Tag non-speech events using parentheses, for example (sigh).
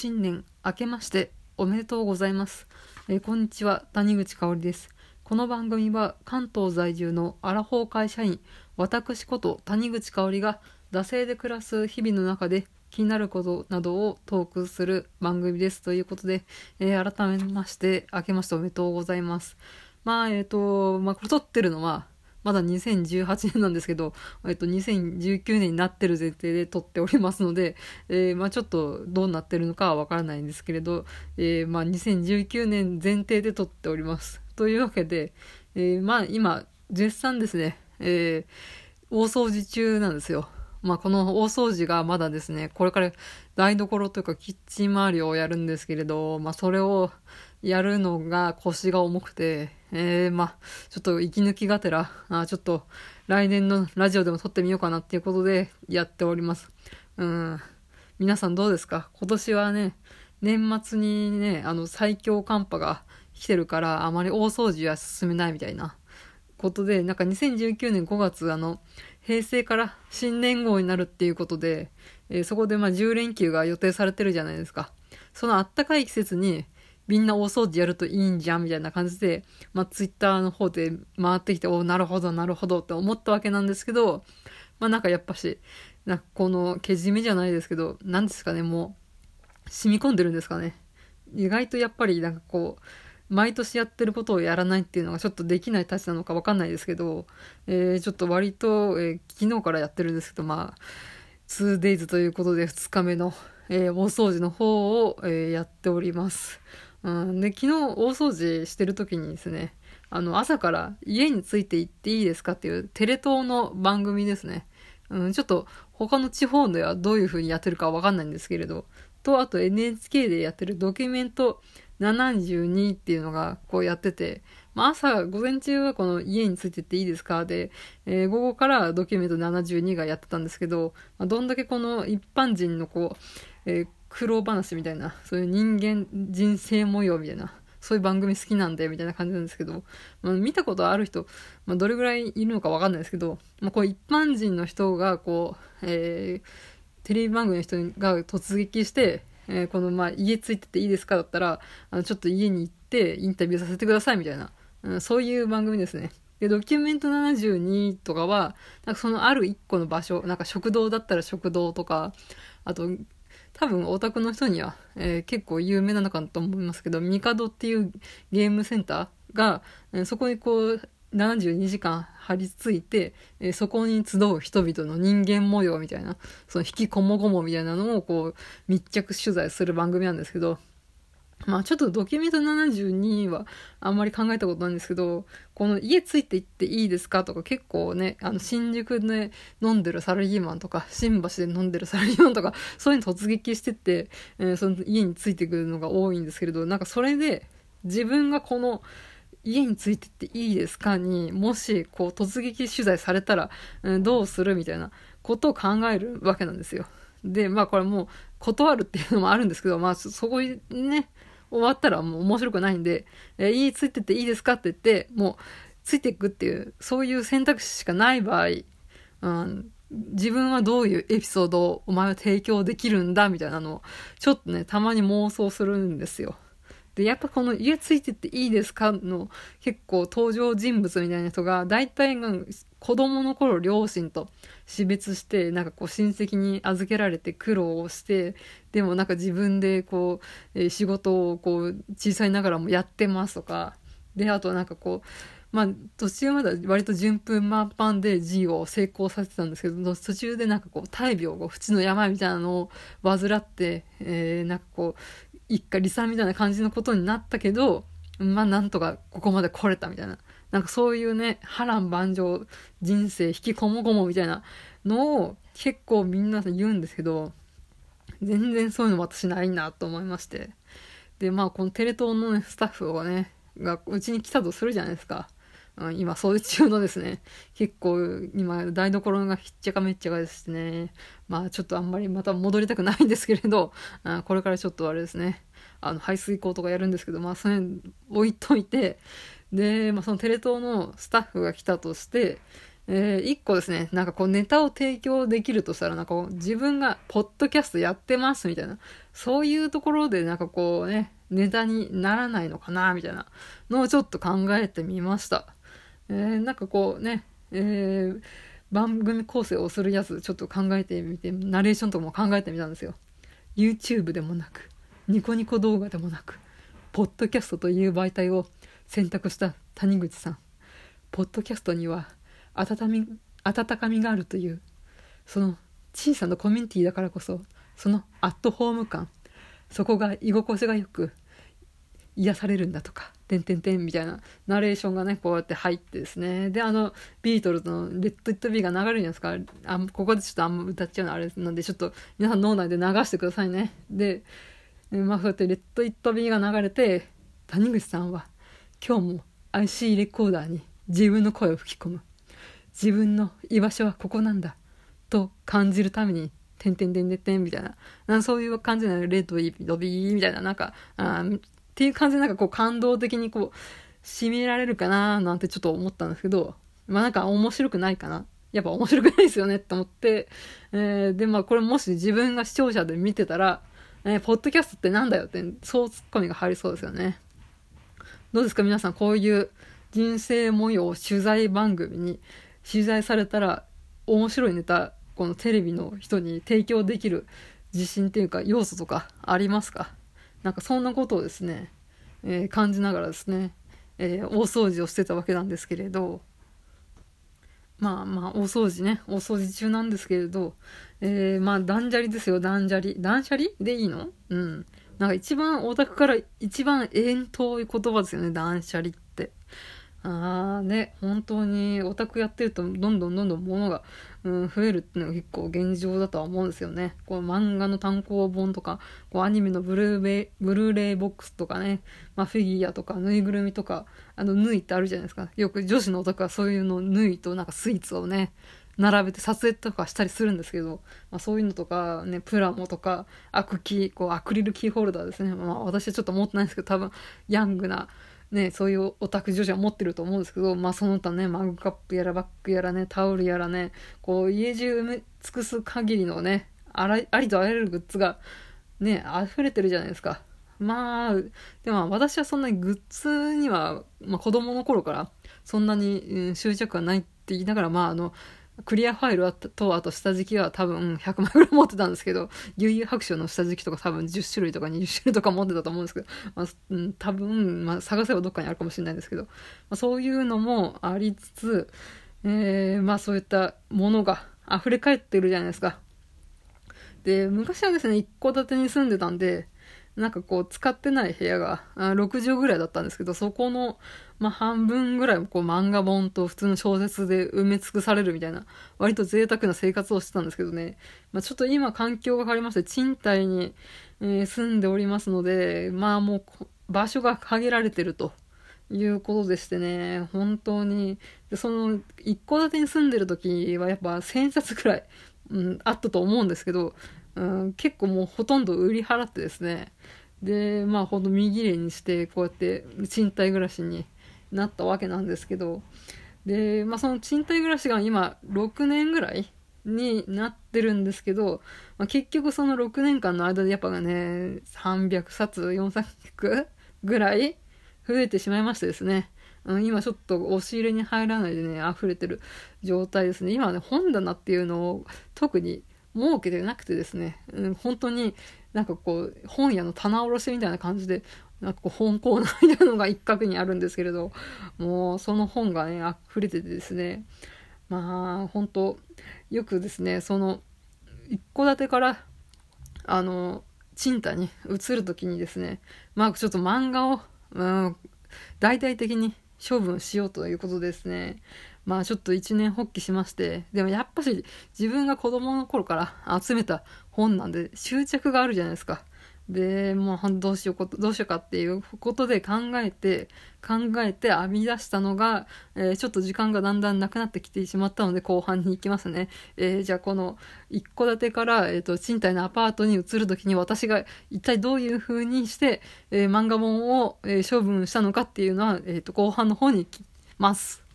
新年明けましておめでとうございます。えーこんにちは、谷口香織です。この番組は関東在住のアラフォー会社員、私こと谷口香織が惰性で暮らす日々の中で気になることなどをトークする番組ですということで、えー改めまして明けましておめでとうございます。まあ、えっ、と、まあ、これ撮ってるのは、まだ2018年なんですけど、えっと、2019年になってる前提で撮っておりますので、えーまあちょっとどうなってるのかはわからないんですけれど、えーまあ2019年前提で撮っております。というわけで、えーまあ今、絶賛ですね、え大掃除中なんですよ。まあこの大掃除がまだですね、これから台所というかキッチン周りをやるんですけれど、まあそれをやるのが腰が重くて、えー、まあちょっと息抜きがてら、あちょっと来年のラジオでも撮ってみようかなっていうことでやっております。うん。皆さんどうですか？今年はね、年末にね、あの最強寒波が来てるから、あまり大掃除は進めないみたいなことで、なんか2019年5月、あの、平成から新年号になるっていうことで、えーそこでまあ10連休が予定されてるじゃないですか。そのあったかい季節にみんな大掃除やるといいんじゃんみたいな感じで、まあツイッターの方で回ってきて、おなるほどなるほどって思ったわけなんですけど、まあなんかやっぱし、なんかこのけじめじゃないですけど、なんですかね、もう染み込んでるんですかね。意外とやっぱりなんかこう、毎年やってることをやらないっていうのがちょっとできないたちなのかわかんないですけど、えーちょっと割と、えー昨日からやってるんですけど、まあ、2days ということで2日目の、えー大掃除の方を、えーやっております。うん、で、昨日大掃除してる時にですね、あの、朝から家について行っていいですかっていうテレ東の番組ですね。うん、ちょっと他の地方ではどういう風にやってるかわかんないんですけれど、と、あと NHK でやってるドキュメント72っていうのがこうやってて、まあ、朝、午前中はこの家についてっていいですか？で、えー午後からドキュメント72がやってたんですけど、まあ、どんだけこの一般人のこう、えー苦労話みたいな、そういう人間人生模様みたいな、そういう番組好きなんで、みたいな感じなんですけど、まあ、見たことある人、まあ、どれぐらいいるのかわかんないですけど、まあ、こう一般人の人がこう、えーテレビ番組の人が突撃して、えーこのまあ家ついてていいですかだったら、あのちょっと家に行ってインタビューさせてくださいみたいな、うん、そういう番組ですね。で、ドキュメント72とかは、なんかそのある一個の場所、なんか食堂だったら食堂とか、あと、多分オタクの人には、えー結構有名なのかなと思いますけど、ミカドっていうゲームセンターが、えーそこにこう、72時間張り付いて、えーそこに集う人々の人間模様みたいな、その引きこもごもみたいなのをこう密着取材する番組なんですけど、まあちょっとドキュメント72はあんまり考えたことないんですけど、この家ついて行っていいですかとか結構ね、あの新宿で飲んでるサラリーマンとか、新橋で飲んでるサラリーマンとか、(laughs) そういうの突撃してって、えーその家についてくるのが多いんですけれど、なんかそれで自分がこの家についてっていいですかにもしこう突撃取材されたら、うんどうするみたいなことを考えるわけなんですよ。で、まあこれもう断るっていうのもあるんですけど、まあそそこにね、終わったらもう面白くないんで、えー家ついてっていいですかって言って、もうついていくっていう、そういう選択肢しかない場合、うん、自分はどういうエピソードをお前は提供できるんだみたいなのを、ちょっとね、たまに妄想するんですよ。で、やっぱこの家ついてっていいですか？の結構登場人物みたいな人が、大体が子供の頃両親と死別して、なんかこう親戚に預けられて苦労をして、でもなんか自分でこう、え仕事をこう小さいながらもやってますとか、で、あとなんかこう、まあ、途中までは割と順風満帆で G を成功させてたんですけど、途中でなんかこう、大病、こう淵の病みたいなのを患って、えー、なんかこう、一家離散みたいな感じのことになったけど、まあなんとかここまで来れたみたいな。なんかそういうね、波乱万丈、人生引きこもごもみたいなのを結構みんな言うんですけど、全然そういうの私ないなと思いまして。で、まあこのテレ東のね、スタッフをね、がうちに来たとするじゃないですか。今、掃除中のですね、(laughs) 結構今、台所がひっちゃかめっちゃかですね、まあちょっとあんまりまた戻りたくないんですけれど、(laughs) あこれからちょっとあれですね、あの排水口とかやるんですけど、まあそれ置いといて、で、まあそのテレ東のスタッフが来たとして、えー、一個ですね、なんかこうネタを提供できるとしたら、なんかこう自分がポッドキャストやってますみたいな、そういうところでなんかこうね、ネタにならないのかなみたいなのをちょっと考えてみました。えー、なんかこうね、えー、番組構成をするやつちょっと考えてみて、ナレーションとかも考えてみたんですよ。YouTube でもなく、ニコニコ動画でもなく、ポッドキャストという媒体を選択した谷口さん。ポッドキャストには温み温かみがあるというその小さなコミュニティだからこそそのアットホーム感そこが居心地がよく癒されるんだとか「てんてんてん」みたいなナレーションがねこうやって入ってですね。であのビートルズの「レッド・イット・ビー」が流れるじゃないですか。あここでちょっとあんま歌っちゃうのあれなんでちょっと皆さん脳内で流してくださいね。でまあそうやって「レッド・イット・ビー」が流れて谷口さんは今日も IC レコーダーに自分の声を吹き込む。自分の居場所はここなんだと感じるために「てんてんてんてんてん」みたいな。なそういう感じなのレッドイドビーみたいななんかあっていう感じでなんかこう感動的にこう締められるかななんてちょっと思ったんですけどまあなんか面白くないかな。やっぱ面白くないですよねって思って、えー、でまあこれもし自分が視聴者で見てたら、えー、ポッドキャストってなんだよってそうツッコミが入りそうですよね。どうですか？皆さんこういう人生模様を取材番組に取材されたら面白いネタこのテレビの人に提供できる自信っていうか要素とかありますか？なんかそんなことをですね、えー、感じながらですね、えー、大掃除をしてたわけなんですけれどまあまあ大掃除ね大掃除中なんですけれど、えー、まあ断捨離ですよ断捨離。断捨離でいいの？うん。なんか一番オタクから一番遠遠い言葉ですよね断捨離って。ああね、本当にオタクやってるとどんどんどんどん物が、うん、増えるっていうのが結構現状だとは思うんですよね。こう漫画の単行本とか、こうアニメのブルーベ、ブルーレイボックスとかね、まあフィギュアとかぬいぐるみとか、あの縫いってあるじゃないですか。よく女子のオタクはそういうのを縫いとなんかスイーツをね、並べて撮影とかしたりするんですけど、まあ、そういうのとか、ね、プラモとか、アクキー、こうアクリルキーホルダーですね。まあ私はちょっと持ってないんですけど、多分ヤングな、ね、そういうオタク女子は持ってると思うんですけど、まあその他ね、マグカップやらバッグやらね、タオルやらね、こう家中埋め尽くす限りのね、あらありとあらゆるグッズがね、溢れてるじゃないですか。まあ、でも私はそんなにグッズには、まあ子供の頃からそんなに、うん、執着はないって言いながら、まああの、クリアファイルと、あと下敷きは多分100枚ぐらい持ってたんですけど、悠々白書の下敷きとか多分10種類とか20種類とか持ってたと思うんですけど、まあ、うん、多分、まあ、探せばどっかにあるかもしれないんですけど、まあ、そういうのもありつつ、えー、まあそういったものが溢れ返ってるじゃないですか。で、昔はですね、一戸建てに住んでたんで、なんかこう使ってない部屋が6畳ぐらいだったんですけど、そこの、まあ、半分ぐらいこう漫画本と普通の小説で埋め尽くされるみたいな、割と贅沢な生活をしてたんですけどね。まあ、ちょっと今環境が変わりまして、賃貸に、え、住んでおりますので、まあもう場所が限られてると。いうことでしてね、本当に、でその、一戸建てに住んでる時はやっぱ1000冊くらい、うん、あったと思うんですけど、うん、結構もうほとんど売り払ってですね、で、まあほんと見切れにして、こうやって賃貸暮らしになったわけなんですけど、で、まあその賃貸暮らしが今6年ぐらいになってるんですけど、まあ、結局その6年間の間でやっぱね、300冊、400ぐらい増えてしまいましてですね。うん、今ちょっと押し入れに入らないでね、溢れてる状態ですね。今ね、本棚っていうのを特に設けてなくてですね、うん、本当になんかこう、本屋の棚卸しみたいな感じで、なんかこう本コーナーみたいなのが一角にあるんですけれど、もうその本がね、溢れててですね、まあ、本当よくですね、その、一戸建てから、あの、賃貸に移るときにですね、まあちょっと漫画を、うん、大々的に処分しようということですね。まあちょっと一年発起しまして、でもやっぱし自分が子供の頃から (laughs) 集めた本なんで執着があるじゃないですか。で、もうどうしよう、どうしようかっていうことで考えて、考えて編み出したのが、えー、ちょっと時間がだんだんなくなってきてしまったので後半に行きますね。えー、じゃあこの一戸建てから、え、ー、と、賃貸のアパートに移るときに私が一体どういう風にして、え漫画本を、え処分したのかっていうのは、えっ、と、後半の方に行きます。